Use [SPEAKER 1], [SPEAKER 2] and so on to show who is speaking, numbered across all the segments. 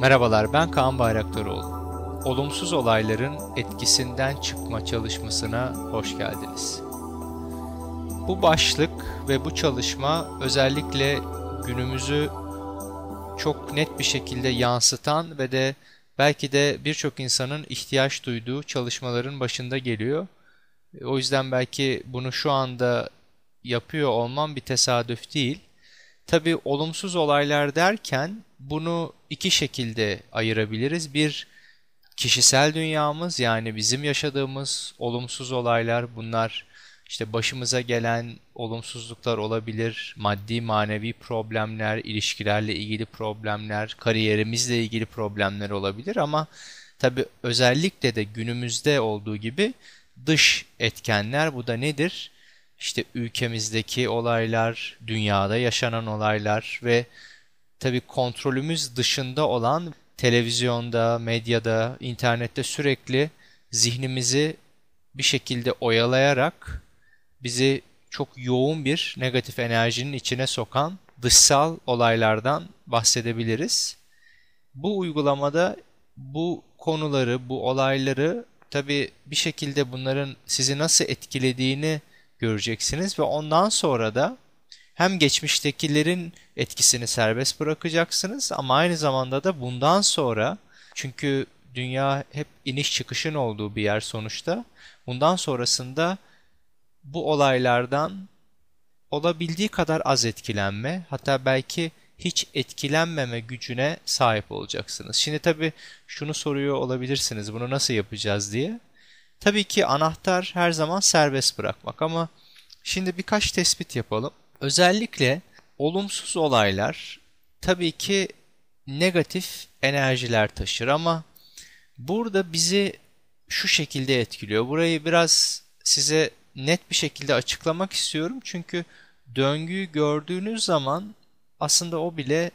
[SPEAKER 1] Merhabalar ben Kaan Bayraktaroğlu. Olumsuz olayların etkisinden çıkma çalışmasına hoş geldiniz. Bu başlık ve bu çalışma özellikle günümüzü çok net bir şekilde yansıtan ve de belki de birçok insanın ihtiyaç duyduğu çalışmaların başında geliyor. O yüzden belki bunu şu anda yapıyor olmam bir tesadüf değil. Tabii olumsuz olaylar derken bunu iki şekilde ayırabiliriz. Bir kişisel dünyamız yani bizim yaşadığımız olumsuz olaylar bunlar işte başımıza gelen olumsuzluklar olabilir, maddi manevi problemler, ilişkilerle ilgili problemler, kariyerimizle ilgili problemler olabilir ama tabii özellikle de günümüzde olduğu gibi dış etkenler bu da nedir? İşte ülkemizdeki olaylar, dünyada yaşanan olaylar ve tabii kontrolümüz dışında olan televizyonda, medyada, internette sürekli zihnimizi bir şekilde oyalayarak bizi çok yoğun bir negatif enerjinin içine sokan dışsal olaylardan bahsedebiliriz. Bu uygulamada bu konuları, bu olayları tabii bir şekilde bunların sizi nasıl etkilediğini göreceksiniz ve ondan sonra da hem geçmiştekilerin etkisini serbest bırakacaksınız ama aynı zamanda da bundan sonra çünkü dünya hep iniş çıkışın olduğu bir yer sonuçta. Bundan sonrasında bu olaylardan olabildiği kadar az etkilenme hatta belki hiç etkilenmeme gücüne sahip olacaksınız. Şimdi tabii şunu soruyor olabilirsiniz bunu nasıl yapacağız diye. Tabii ki anahtar her zaman serbest bırakmak ama şimdi birkaç tespit yapalım. Özellikle olumsuz olaylar tabii ki negatif enerjiler taşır ama burada bizi şu şekilde etkiliyor. Burayı biraz size net bir şekilde açıklamak istiyorum. Çünkü döngüyü gördüğünüz zaman aslında o bile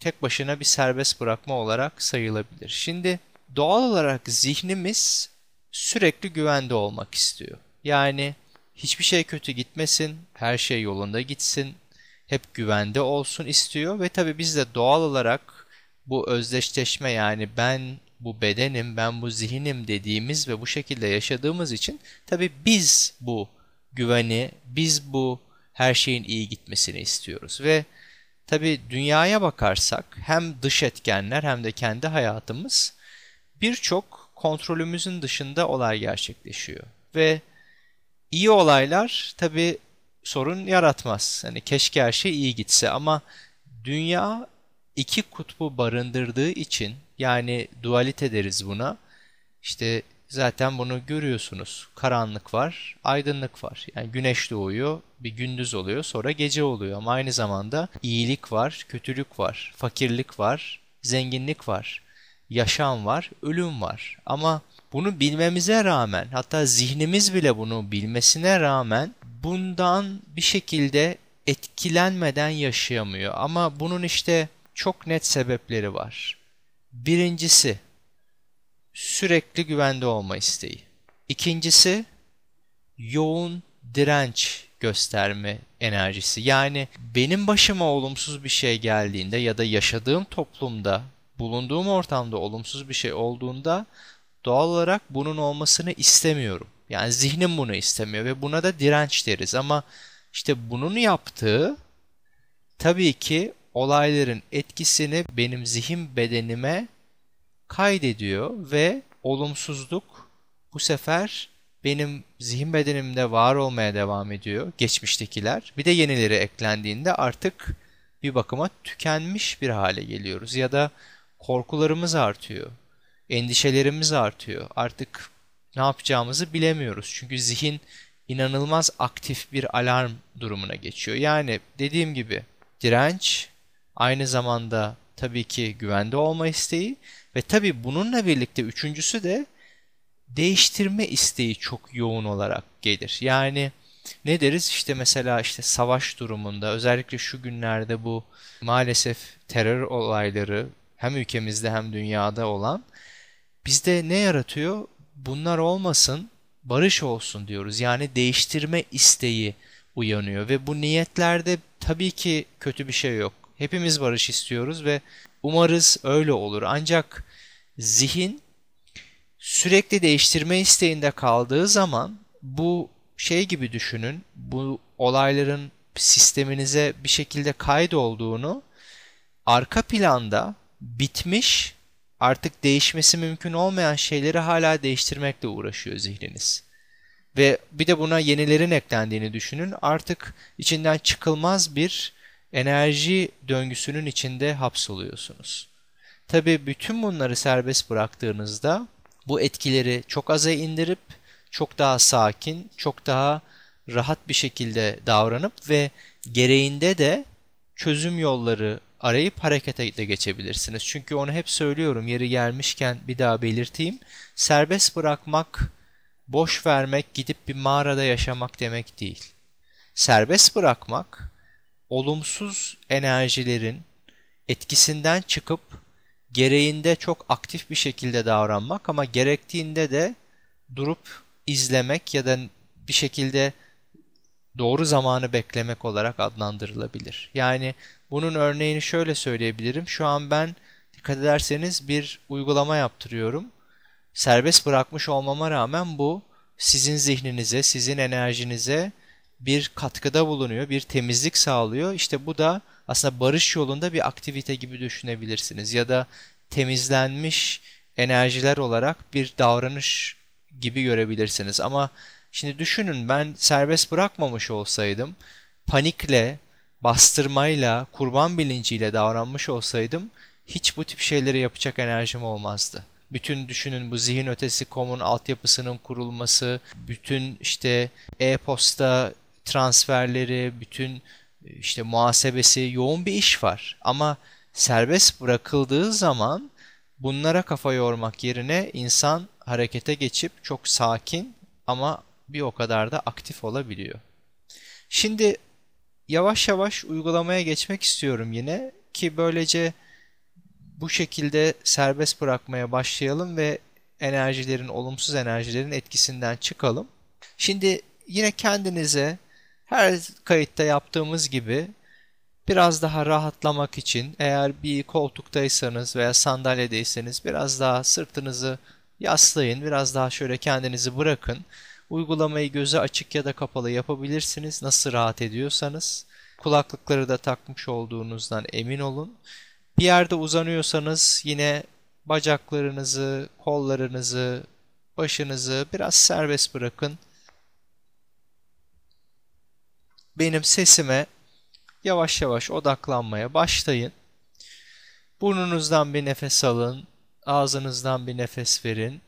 [SPEAKER 1] tek başına bir serbest bırakma olarak sayılabilir. Şimdi doğal olarak zihnimiz sürekli güvende olmak istiyor. Yani hiçbir şey kötü gitmesin, her şey yolunda gitsin, hep güvende olsun istiyor ve tabii biz de doğal olarak bu özdeşleşme yani ben bu bedenim, ben bu zihinim dediğimiz ve bu şekilde yaşadığımız için tabii biz bu güveni, biz bu her şeyin iyi gitmesini istiyoruz ve tabii dünyaya bakarsak hem dış etkenler hem de kendi hayatımız birçok kontrolümüzün dışında olay gerçekleşiyor ve iyi olaylar tabii sorun yaratmaz. Hani keşke her şey iyi gitse ama dünya iki kutbu barındırdığı için yani dualite deriz buna. İşte zaten bunu görüyorsunuz. Karanlık var, aydınlık var. Yani güneş doğuyor, bir gündüz oluyor, sonra gece oluyor. Ama aynı zamanda iyilik var, kötülük var, fakirlik var, zenginlik var, yaşam var, ölüm var. Ama bunu bilmemize rağmen, hatta zihnimiz bile bunu bilmesine rağmen bundan bir şekilde etkilenmeden yaşayamıyor. Ama bunun işte çok net sebepleri var. Birincisi sürekli güvende olma isteği. İkincisi yoğun direnç gösterme enerjisi. Yani benim başıma olumsuz bir şey geldiğinde ya da yaşadığım toplumda, bulunduğum ortamda olumsuz bir şey olduğunda doğal olarak bunun olmasını istemiyorum. Yani zihnim bunu istemiyor ve buna da direnç deriz ama işte bunun yaptığı tabii ki olayların etkisini benim zihin bedenime kaydediyor ve olumsuzluk bu sefer benim zihin bedenimde var olmaya devam ediyor geçmiştekiler. Bir de yenileri eklendiğinde artık bir bakıma tükenmiş bir hale geliyoruz ya da korkularımız artıyor, endişelerimiz artıyor. Artık ne yapacağımızı bilemiyoruz. Çünkü zihin inanılmaz aktif bir alarm durumuna geçiyor. Yani dediğim gibi direnç aynı zamanda tabii ki güvende olma isteği ve tabii bununla birlikte üçüncüsü de değiştirme isteği çok yoğun olarak gelir. Yani ne deriz işte mesela işte savaş durumunda özellikle şu günlerde bu maalesef terör olayları hem ülkemizde hem dünyada olan bizde ne yaratıyor? bunlar olmasın, barış olsun diyoruz. Yani değiştirme isteği uyanıyor ve bu niyetlerde tabii ki kötü bir şey yok. Hepimiz barış istiyoruz ve umarız öyle olur. Ancak zihin sürekli değiştirme isteğinde kaldığı zaman bu şey gibi düşünün. Bu olayların sisteminize bir şekilde kaydolduğunu arka planda bitmiş artık değişmesi mümkün olmayan şeyleri hala değiştirmekle uğraşıyor zihniniz. Ve bir de buna yenilerin eklendiğini düşünün. Artık içinden çıkılmaz bir enerji döngüsünün içinde hapsoluyorsunuz. Tabii bütün bunları serbest bıraktığınızda bu etkileri çok aza indirip çok daha sakin, çok daha rahat bir şekilde davranıp ve gereğinde de çözüm yolları arayıp harekete de geçebilirsiniz. Çünkü onu hep söylüyorum yeri gelmişken bir daha belirteyim. Serbest bırakmak, boş vermek, gidip bir mağarada yaşamak demek değil. Serbest bırakmak, olumsuz enerjilerin etkisinden çıkıp gereğinde çok aktif bir şekilde davranmak ama gerektiğinde de durup izlemek ya da bir şekilde doğru zamanı beklemek olarak adlandırılabilir. Yani bunun örneğini şöyle söyleyebilirim. Şu an ben dikkat ederseniz bir uygulama yaptırıyorum. Serbest bırakmış olmama rağmen bu sizin zihninize, sizin enerjinize bir katkıda bulunuyor, bir temizlik sağlıyor. İşte bu da aslında barış yolunda bir aktivite gibi düşünebilirsiniz. Ya da temizlenmiş enerjiler olarak bir davranış gibi görebilirsiniz. Ama şimdi düşünün ben serbest bırakmamış olsaydım, panikle, bastırmayla, kurban bilinciyle davranmış olsaydım hiç bu tip şeyleri yapacak enerjim olmazdı. Bütün düşünün bu zihin ötesi komun altyapısının kurulması, bütün işte e-posta transferleri, bütün işte muhasebesi yoğun bir iş var. Ama serbest bırakıldığı zaman bunlara kafa yormak yerine insan harekete geçip çok sakin ama bir o kadar da aktif olabiliyor. Şimdi yavaş yavaş uygulamaya geçmek istiyorum yine ki böylece bu şekilde serbest bırakmaya başlayalım ve enerjilerin, olumsuz enerjilerin etkisinden çıkalım. Şimdi yine kendinize her kayıtta yaptığımız gibi biraz daha rahatlamak için eğer bir koltuktaysanız veya sandalyedeyseniz biraz daha sırtınızı yaslayın, biraz daha şöyle kendinizi bırakın. Uygulamayı gözü açık ya da kapalı yapabilirsiniz nasıl rahat ediyorsanız. Kulaklıkları da takmış olduğunuzdan emin olun. Bir yerde uzanıyorsanız yine bacaklarınızı, kollarınızı, başınızı biraz serbest bırakın. Benim sesime yavaş yavaş odaklanmaya başlayın. Burnunuzdan bir nefes alın, ağzınızdan bir nefes verin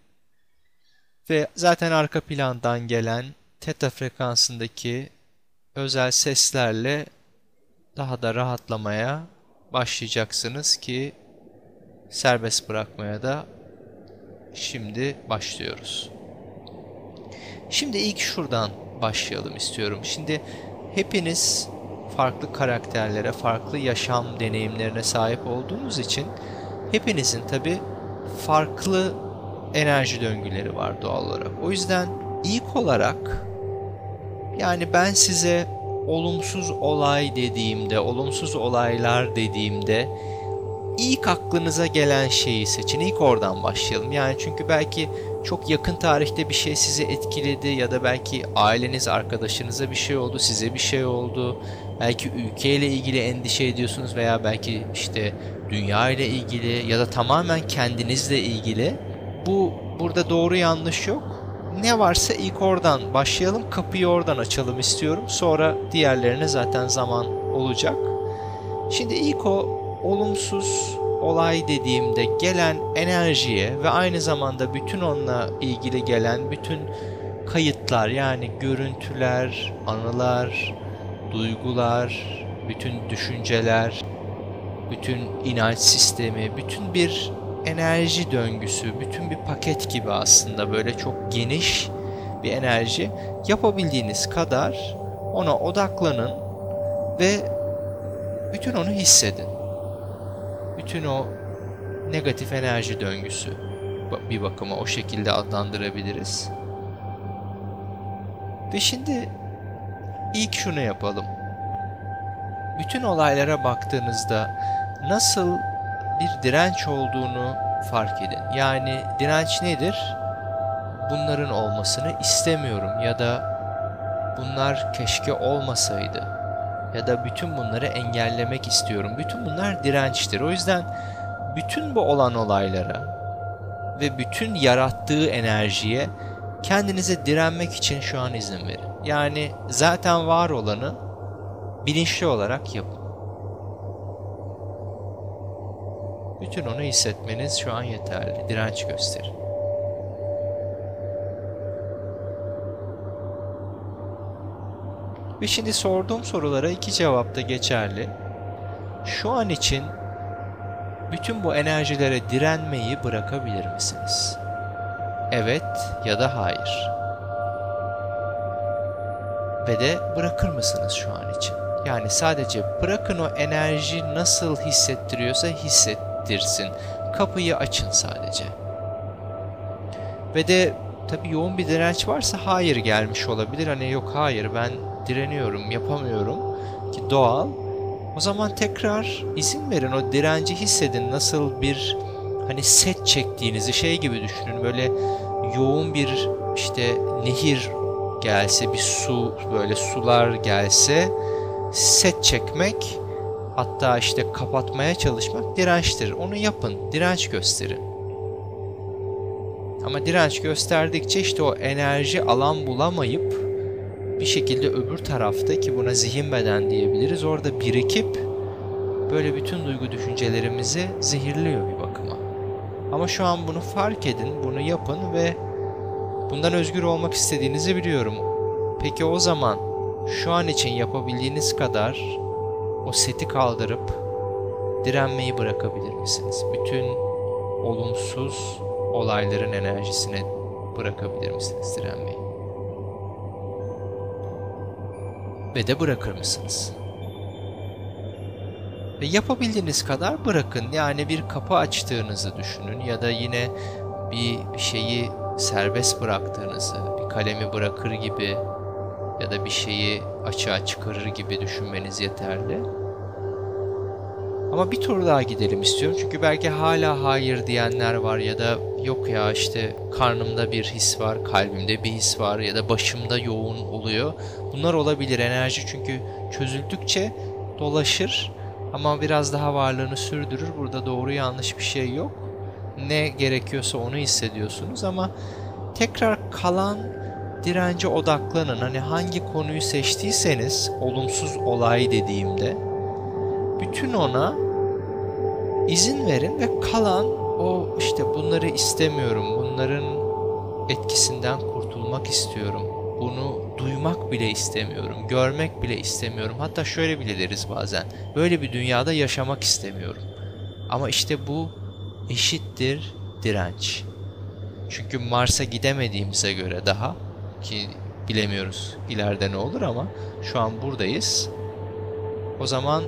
[SPEAKER 1] ve zaten arka plandan gelen teta frekansındaki özel seslerle daha da rahatlamaya başlayacaksınız ki serbest bırakmaya da şimdi başlıyoruz. Şimdi ilk şuradan başlayalım istiyorum. Şimdi hepiniz farklı karakterlere, farklı yaşam deneyimlerine sahip olduğunuz için hepinizin tabi farklı enerji döngüleri var doğal olarak. O yüzden ilk olarak yani ben size olumsuz olay dediğimde, olumsuz olaylar dediğimde ilk aklınıza gelen şeyi seçin. İlk oradan başlayalım. Yani çünkü belki çok yakın tarihte bir şey sizi etkiledi ya da belki aileniz, arkadaşınıza bir şey oldu, size bir şey oldu. Belki ülkeyle ilgili endişe ediyorsunuz veya belki işte dünya ile ilgili ya da tamamen kendinizle ilgili. Bu burada doğru yanlış yok. Ne varsa ilk oradan başlayalım, kapıyı oradan açalım istiyorum. Sonra diğerlerine zaten zaman olacak. Şimdi ilk o olumsuz olay dediğimde gelen enerjiye ve aynı zamanda bütün onunla ilgili gelen bütün kayıtlar yani görüntüler, anılar, duygular, bütün düşünceler, bütün inanç sistemi, bütün bir enerji döngüsü, bütün bir paket gibi aslında böyle çok geniş bir enerji. Yapabildiğiniz kadar ona odaklanın ve bütün onu hissedin. Bütün o negatif enerji döngüsü bir bakıma o şekilde adlandırabiliriz. Ve şimdi ilk şunu yapalım. bütün olaylara baktığınızda nasıl bir direnç olduğunu fark edin. Yani direnç nedir? Bunların olmasını istemiyorum ya da bunlar keşke olmasaydı ya da bütün bunları engellemek istiyorum. Bütün bunlar dirençtir. O yüzden bütün bu olan olaylara ve bütün yarattığı enerjiye kendinize direnmek için şu an izin verin. Yani zaten var olanı bilinçli olarak yapın. Bütün onu hissetmeniz şu an yeterli. Direnç gösterin. Ve şimdi sorduğum sorulara iki cevap da geçerli. Şu an için bütün bu enerjilere direnmeyi bırakabilir misiniz? Evet ya da hayır. Ve de bırakır mısınız şu an için? Yani sadece bırakın o enerji nasıl hissettiriyorsa hissettirsin. Kapıyı açın sadece. Ve de tabii yoğun bir direnç varsa hayır gelmiş olabilir. Hani yok hayır ben direniyorum, yapamıyorum ki doğal. O zaman tekrar izin verin o direnci hissedin. Nasıl bir hani set çektiğinizi şey gibi düşünün. Böyle yoğun bir işte nehir gelse, bir su böyle sular gelse set çekmek hatta işte kapatmaya çalışmak dirençtir. Onu yapın, direnç gösterin. Ama direnç gösterdikçe işte o enerji alan bulamayıp bir şekilde öbür tarafta ki buna zihin beden diyebiliriz orada birikip böyle bütün duygu düşüncelerimizi zehirliyor bir bakıma. Ama şu an bunu fark edin, bunu yapın ve bundan özgür olmak istediğinizi biliyorum. Peki o zaman şu an için yapabildiğiniz kadar o seti kaldırıp direnmeyi bırakabilir misiniz? Bütün olumsuz olayların enerjisine bırakabilir misiniz direnmeyi? Ve de bırakır mısınız? Ve yapabildiğiniz kadar bırakın. Yani bir kapı açtığınızı düşünün ya da yine bir şeyi serbest bıraktığınızı, bir kalemi bırakır gibi ya da bir şeyi açığa çıkarır gibi düşünmeniz yeterli. Ama bir tur daha gidelim istiyorum. Çünkü belki hala hayır diyenler var ya da yok ya işte karnımda bir his var, kalbimde bir his var ya da başımda yoğun oluyor. Bunlar olabilir enerji çünkü çözüldükçe dolaşır ama biraz daha varlığını sürdürür. Burada doğru yanlış bir şey yok. Ne gerekiyorsa onu hissediyorsunuz ama tekrar kalan dirence odaklanın. Hani hangi konuyu seçtiyseniz olumsuz olay dediğimde bütün ona izin verin ve kalan o işte bunları istemiyorum, bunların etkisinden kurtulmak istiyorum, bunu duymak bile istemiyorum, görmek bile istemiyorum. Hatta şöyle bile deriz bazen, böyle bir dünyada yaşamak istemiyorum. Ama işte bu eşittir direnç. Çünkü Mars'a gidemediğimize göre daha ki bilemiyoruz ileride ne olur ama şu an buradayız. O zaman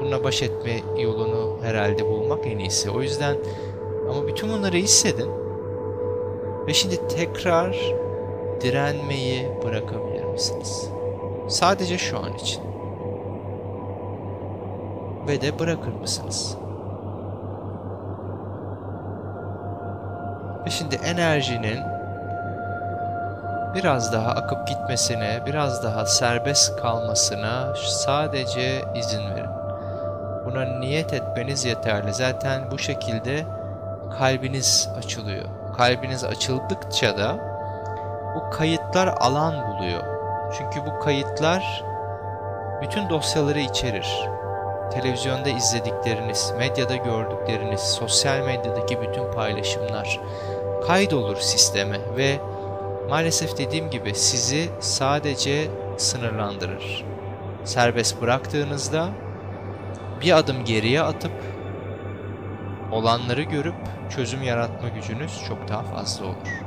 [SPEAKER 1] bununla baş etme yolunu herhalde bulmak en iyisi. O yüzden ama bütün bunları hissedin. Ve şimdi tekrar direnmeyi bırakabilir misiniz? Sadece şu an için. Ve de bırakır mısınız? Ve şimdi enerjinin biraz daha akıp gitmesine, biraz daha serbest kalmasına sadece izin verin. Buna niyet etmeniz yeterli. Zaten bu şekilde kalbiniz açılıyor. Kalbiniz açıldıkça da bu kayıtlar alan buluyor. Çünkü bu kayıtlar bütün dosyaları içerir. Televizyonda izledikleriniz, medyada gördükleriniz, sosyal medyadaki bütün paylaşımlar kaydolur sisteme ve maalesef dediğim gibi sizi sadece sınırlandırır. Serbest bıraktığınızda bir adım geriye atıp olanları görüp çözüm yaratma gücünüz çok daha fazla olur.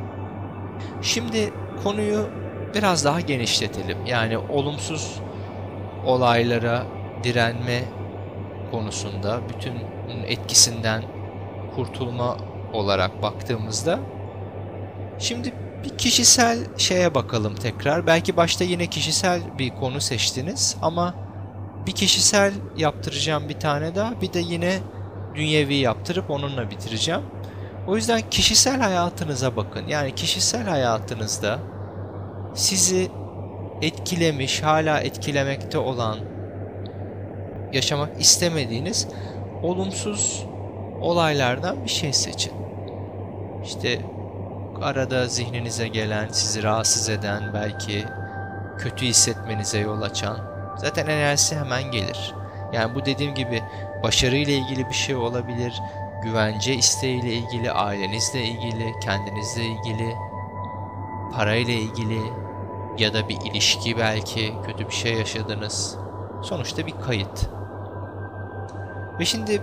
[SPEAKER 1] Şimdi konuyu biraz daha genişletelim. Yani olumsuz olaylara direnme konusunda bütün etkisinden kurtulma olarak baktığımızda şimdi bir kişisel şeye bakalım tekrar. Belki başta yine kişisel bir konu seçtiniz ama bir kişisel yaptıracağım bir tane daha. Bir de yine dünyevi yaptırıp onunla bitireceğim. O yüzden kişisel hayatınıza bakın. Yani kişisel hayatınızda sizi etkilemiş, hala etkilemekte olan, yaşamak istemediğiniz olumsuz olaylardan bir şey seçin. İşte arada zihninize gelen, sizi rahatsız eden, belki kötü hissetmenize yol açan zaten enerjisi hemen gelir. Yani bu dediğim gibi başarıyla ilgili bir şey olabilir, güvence isteğiyle ilgili, ailenizle ilgili, kendinizle ilgili, parayla ilgili ya da bir ilişki belki kötü bir şey yaşadınız. Sonuçta bir kayıt. Ve şimdi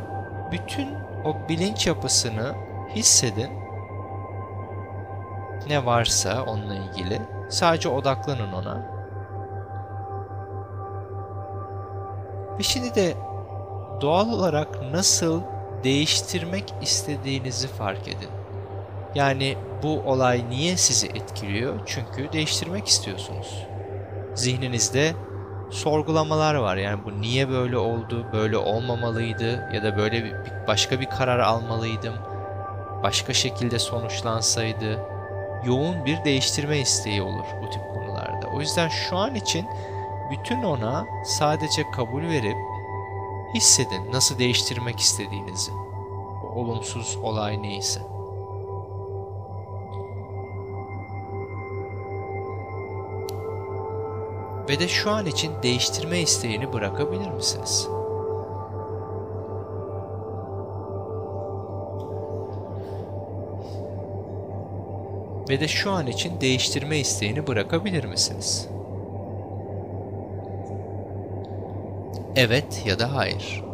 [SPEAKER 1] bütün o bilinç yapısını hissedin. Ne varsa onunla ilgili. Sadece odaklanın ona. Ve şimdi de doğal olarak nasıl değiştirmek istediğinizi fark edin. Yani bu olay niye sizi etkiliyor? Çünkü değiştirmek istiyorsunuz. Zihninizde sorgulamalar var. Yani bu niye böyle oldu, böyle olmamalıydı ya da böyle bir, başka bir karar almalıydım. Başka şekilde sonuçlansaydı yoğun bir değiştirme isteği olur bu tip konularda. O yüzden şu an için bütün ona sadece kabul verip hissedin nasıl değiştirmek istediğinizi. O olumsuz olay neyse. Ve de şu an için değiştirme isteğini bırakabilir misiniz? Ve de şu an için değiştirme isteğini bırakabilir misiniz? Evet ya da hayır.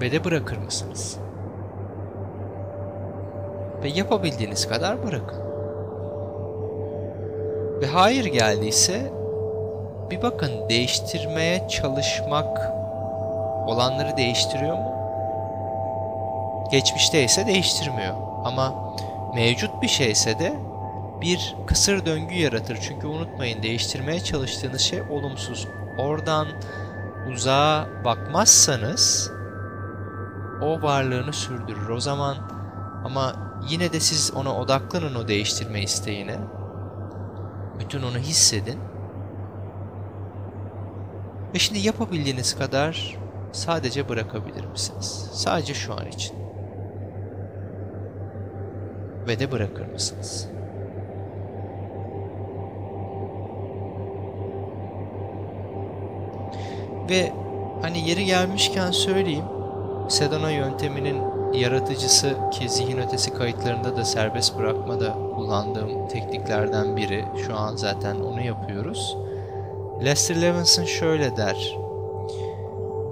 [SPEAKER 1] Ve de bırakır mısınız? Ve yapabildiğiniz kadar bırakın. Ve hayır geldiyse bir bakın değiştirmeye çalışmak olanları değiştiriyor mu? Geçmişte ise değiştirmiyor. Ama mevcut bir şeyse de bir kısır döngü yaratır. Çünkü unutmayın değiştirmeye çalıştığınız şey olumsuz. Oradan uzağa bakmazsanız o varlığını sürdürür. O zaman ama yine de siz ona odaklanın o değiştirme isteğine. Bütün onu hissedin. Ve şimdi yapabildiğiniz kadar sadece bırakabilir misiniz? Sadece şu an için. Ve de bırakır mısınız? Ve hani yeri gelmişken söyleyeyim. Sedona yönteminin yaratıcısı ki zihin ötesi kayıtlarında da serbest bırakma da kullandığım tekniklerden biri. Şu an zaten onu yapıyoruz. Lester Levinson şöyle der.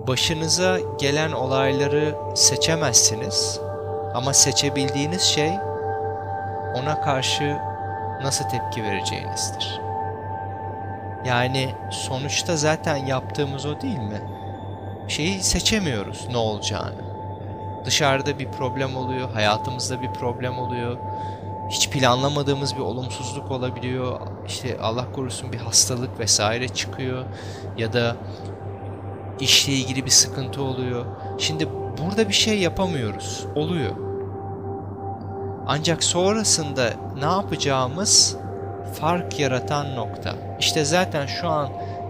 [SPEAKER 1] Başınıza gelen olayları seçemezsiniz ama seçebildiğiniz şey ona karşı nasıl tepki vereceğinizdir. Yani sonuçta zaten yaptığımız o değil mi? Şeyi seçemiyoruz ne olacağını. Dışarıda bir problem oluyor, hayatımızda bir problem oluyor. Hiç planlamadığımız bir olumsuzluk olabiliyor. İşte Allah korusun bir hastalık vesaire çıkıyor ya da işle ilgili bir sıkıntı oluyor. Şimdi burada bir şey yapamıyoruz. Oluyor. Ancak sonrasında ne yapacağımız fark yaratan nokta. İşte zaten şu an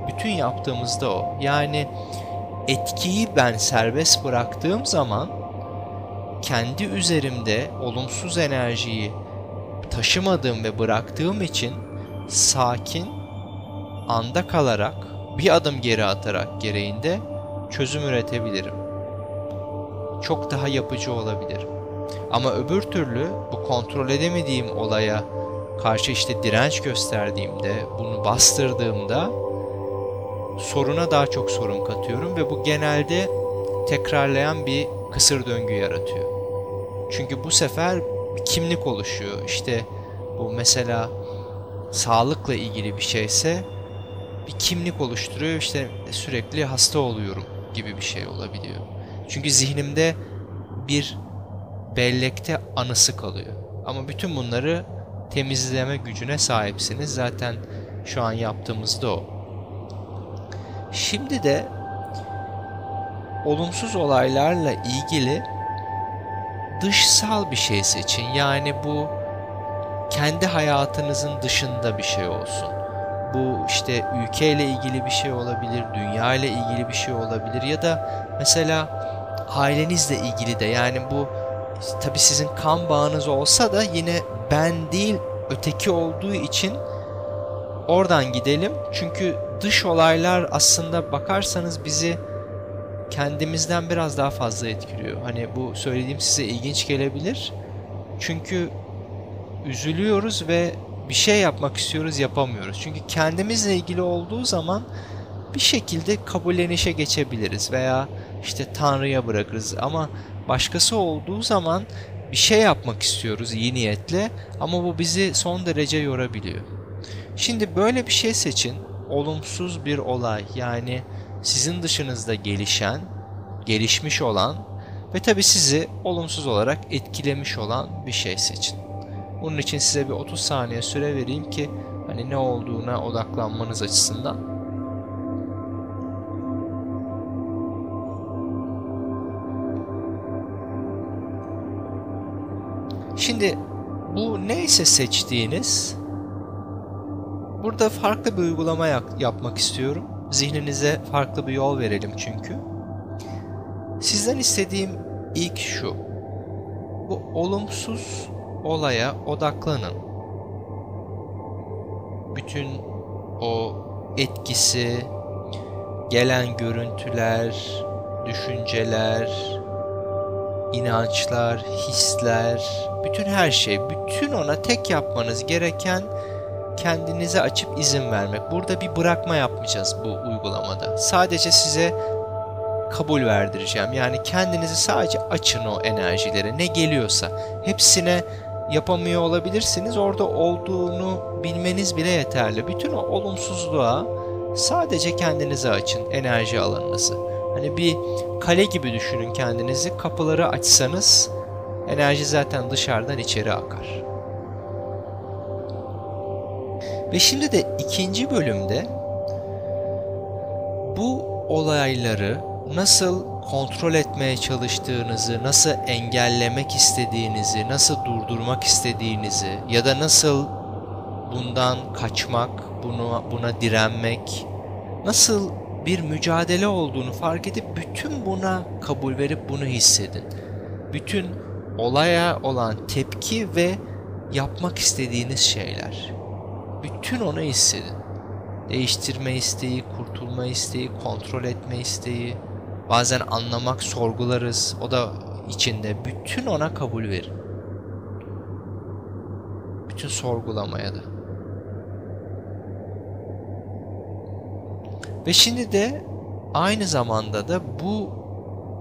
[SPEAKER 1] bütün yaptığımızda o. Yani etkiyi ben serbest bıraktığım zaman kendi üzerimde olumsuz enerjiyi taşımadığım ve bıraktığım için sakin, anda kalarak, bir adım geri atarak gereğinde çözüm üretebilirim. Çok daha yapıcı olabilirim. Ama öbür türlü bu kontrol edemediğim olaya karşı işte direnç gösterdiğimde, bunu bastırdığımda soruna daha çok sorun katıyorum ve bu genelde tekrarlayan bir kısır döngü yaratıyor. Çünkü bu sefer bir kimlik oluşuyor. İşte bu mesela sağlıkla ilgili bir şeyse bir kimlik oluşturuyor. İşte sürekli hasta oluyorum gibi bir şey olabiliyor. Çünkü zihnimde bir bellekte anısı kalıyor. Ama bütün bunları temizleme gücüne sahipsiniz. Zaten şu an yaptığımız da o. Şimdi de olumsuz olaylarla ilgili dışsal bir şey seçin. Yani bu kendi hayatınızın dışında bir şey olsun. Bu işte ülkeyle ilgili bir şey olabilir, dünya ile ilgili bir şey olabilir ya da mesela ailenizle ilgili de yani bu tabi sizin kan bağınız olsa da yine ben değil öteki olduğu için oradan gidelim. Çünkü dış olaylar aslında bakarsanız bizi kendimizden biraz daha fazla etkiliyor. Hani bu söylediğim size ilginç gelebilir. Çünkü üzülüyoruz ve bir şey yapmak istiyoruz yapamıyoruz. Çünkü kendimizle ilgili olduğu zaman bir şekilde kabullenişe geçebiliriz veya işte Tanrı'ya bırakırız ama başkası olduğu zaman bir şey yapmak istiyoruz iyi niyetle ama bu bizi son derece yorabiliyor. Şimdi böyle bir şey seçin. Olumsuz bir olay yani sizin dışınızda gelişen, gelişmiş olan ve tabi sizi olumsuz olarak etkilemiş olan bir şey seçin. Bunun için size bir 30 saniye süre vereyim ki hani ne olduğuna odaklanmanız açısından. Şimdi bu neyse seçtiğiniz burada farklı bir uygulama yapmak istiyorum. Zihninize farklı bir yol verelim çünkü. Sizden istediğim ilk şu. Bu olumsuz olaya odaklanın. Bütün o etkisi, gelen görüntüler, düşünceler, inançlar, hisler, bütün her şey, bütün ona tek yapmanız gereken kendinize açıp izin vermek. Burada bir bırakma yapmayacağız bu uygulamada. Sadece size kabul verdireceğim. Yani kendinizi sadece açın o enerjilere. Ne geliyorsa. Hepsine yapamıyor olabilirsiniz. Orada olduğunu bilmeniz bile yeterli. Bütün o olumsuzluğa sadece kendinizi açın. Enerji alanınızı. Hani bir kale gibi düşünün kendinizi. Kapıları açsanız enerji zaten dışarıdan içeri akar. Ve şimdi de ikinci bölümde bu olayları nasıl kontrol etmeye çalıştığınızı, nasıl engellemek istediğinizi, nasıl durdurmak istediğinizi ya da nasıl bundan kaçmak, bunu buna direnmek, nasıl bir mücadele olduğunu fark edip bütün buna kabul verip bunu hissedin. Bütün olaya olan tepki ve yapmak istediğiniz şeyler. Bütün onu hissedin. Değiştirme isteği, kurtulma isteği, kontrol etme isteği, bazen anlamak, sorgularız. O da içinde. Bütün ona kabul verin. Bütün sorgulamaya da. Ve şimdi de aynı zamanda da bu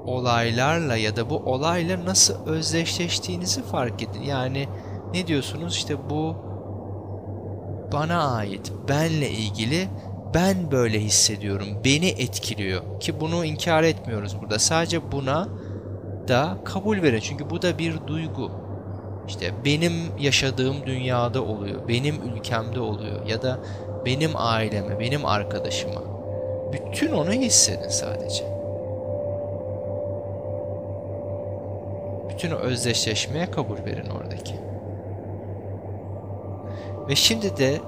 [SPEAKER 1] olaylarla ya da bu olayla nasıl özdeşleştiğinizi fark edin. Yani ne diyorsunuz işte bu bana ait, benle ilgili ben böyle hissediyorum, beni etkiliyor. Ki bunu inkar etmiyoruz burada. Sadece buna da kabul verin. Çünkü bu da bir duygu. İşte benim yaşadığım dünyada oluyor, benim ülkemde oluyor ya da benim aileme, benim arkadaşıma. Bütün onu hissedin sadece. Bütün o özdeşleşmeye kabul verin oradaki. Ve şimdi de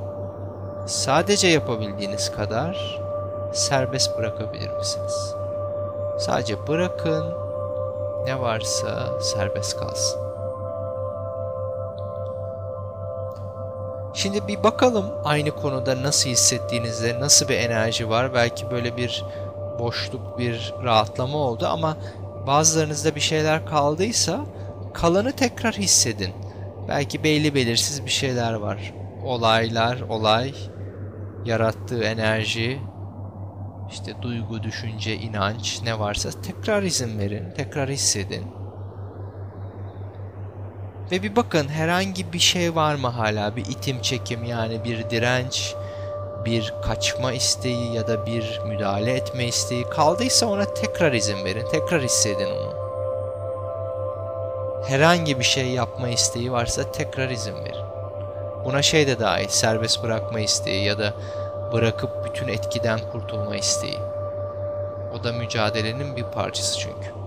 [SPEAKER 1] sadece yapabildiğiniz kadar serbest bırakabilir misiniz? Sadece bırakın ne varsa serbest kalsın. Şimdi bir bakalım aynı konuda nasıl hissettiğinizde, nasıl bir enerji var. Belki böyle bir boşluk, bir rahatlama oldu ama bazılarınızda bir şeyler kaldıysa kalanı tekrar hissedin. Belki belli belirsiz bir şeyler var. Olaylar, olay, yarattığı enerji, işte duygu, düşünce, inanç ne varsa tekrar izin verin, tekrar hissedin. Ve bir bakın herhangi bir şey var mı hala bir itim çekim yani bir direnç, bir kaçma isteği ya da bir müdahale etme isteği kaldıysa ona tekrar izin verin, tekrar hissedin onu. Herhangi bir şey yapma isteği varsa tekrar izin verin. Buna şey de dahil, serbest bırakma isteği ya da bırakıp bütün etkiden kurtulma isteği. O da mücadelenin bir parçası çünkü.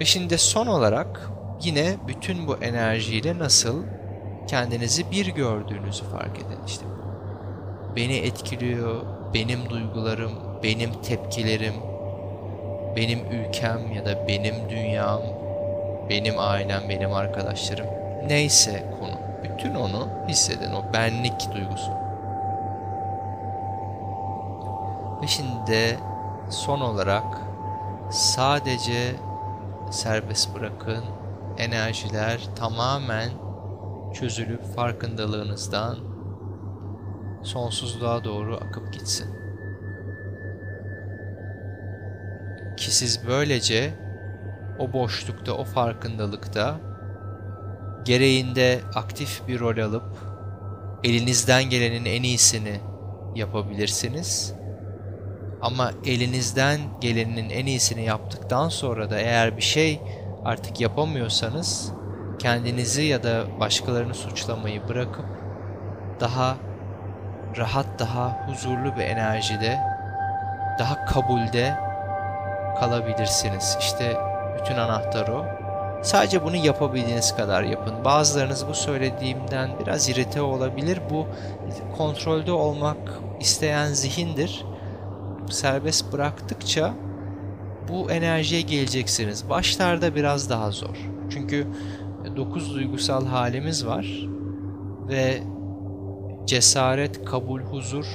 [SPEAKER 1] Ve şimdi son olarak yine bütün bu enerjiyle nasıl kendinizi bir gördüğünüzü fark edin işte. Beni etkiliyor, benim duygularım, benim tepkilerim, benim ülkem ya da benim dünyam, benim ailem, benim arkadaşlarım neyse konu. Bütün onu hissedin o benlik duygusu. Ve şimdi son olarak sadece serbest bırakın. Enerjiler tamamen çözülüp farkındalığınızdan sonsuzluğa doğru akıp gitsin. Ki siz böylece o boşlukta, o farkındalıkta gereğinde aktif bir rol alıp elinizden gelenin en iyisini yapabilirsiniz. Ama elinizden gelenin en iyisini yaptıktan sonra da eğer bir şey artık yapamıyorsanız kendinizi ya da başkalarını suçlamayı bırakıp daha rahat, daha huzurlu bir enerjide, daha kabulde kalabilirsiniz. İşte bütün anahtar o. Sadece bunu yapabildiğiniz kadar yapın. Bazılarınız bu söylediğimden biraz irite olabilir. Bu kontrolde olmak isteyen zihindir. Serbest bıraktıkça bu enerjiye geleceksiniz. Başlarda biraz daha zor. Çünkü dokuz duygusal halimiz var ve cesaret, kabul, huzur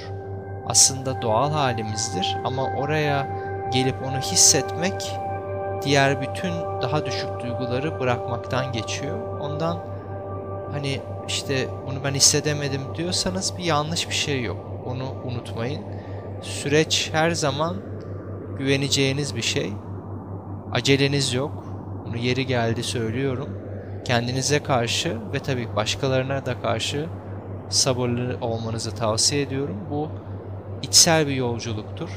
[SPEAKER 1] aslında doğal halimizdir ama oraya gelip onu hissetmek diğer bütün daha düşük duyguları bırakmaktan geçiyor. Ondan hani işte bunu ben hissedemedim diyorsanız bir yanlış bir şey yok. Onu unutmayın. Süreç her zaman güveneceğiniz bir şey. Aceleniz yok. Bunu yeri geldi söylüyorum. Kendinize karşı ve tabii başkalarına da karşı sabırlı olmanızı tavsiye ediyorum. Bu içsel bir yolculuktur.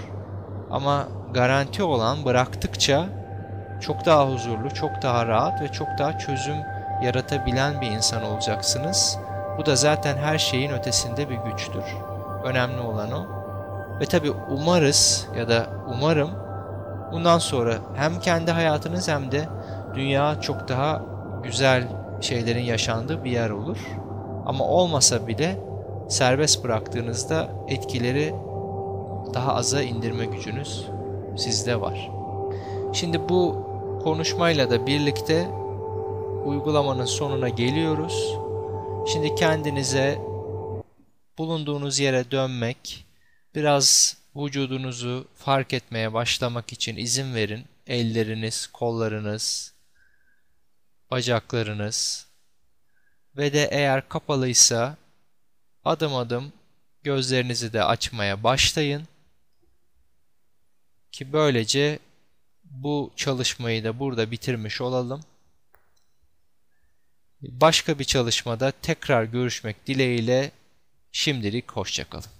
[SPEAKER 1] Ama garanti olan bıraktıkça çok daha huzurlu, çok daha rahat ve çok daha çözüm yaratabilen bir insan olacaksınız. Bu da zaten her şeyin ötesinde bir güçtür. Önemli olan o. Ve tabi umarız ya da umarım bundan sonra hem kendi hayatınız hem de dünya çok daha güzel şeylerin yaşandığı bir yer olur. Ama olmasa bile serbest bıraktığınızda etkileri daha aza indirme gücünüz sizde var. Şimdi bu konuşmayla da birlikte uygulamanın sonuna geliyoruz. Şimdi kendinize bulunduğunuz yere dönmek, biraz vücudunuzu fark etmeye başlamak için izin verin. Elleriniz, kollarınız, bacaklarınız ve de eğer kapalıysa adım adım gözlerinizi de açmaya başlayın. Ki böylece bu çalışmayı da burada bitirmiş olalım. Başka bir çalışmada tekrar görüşmek dileğiyle şimdilik hoşçakalın.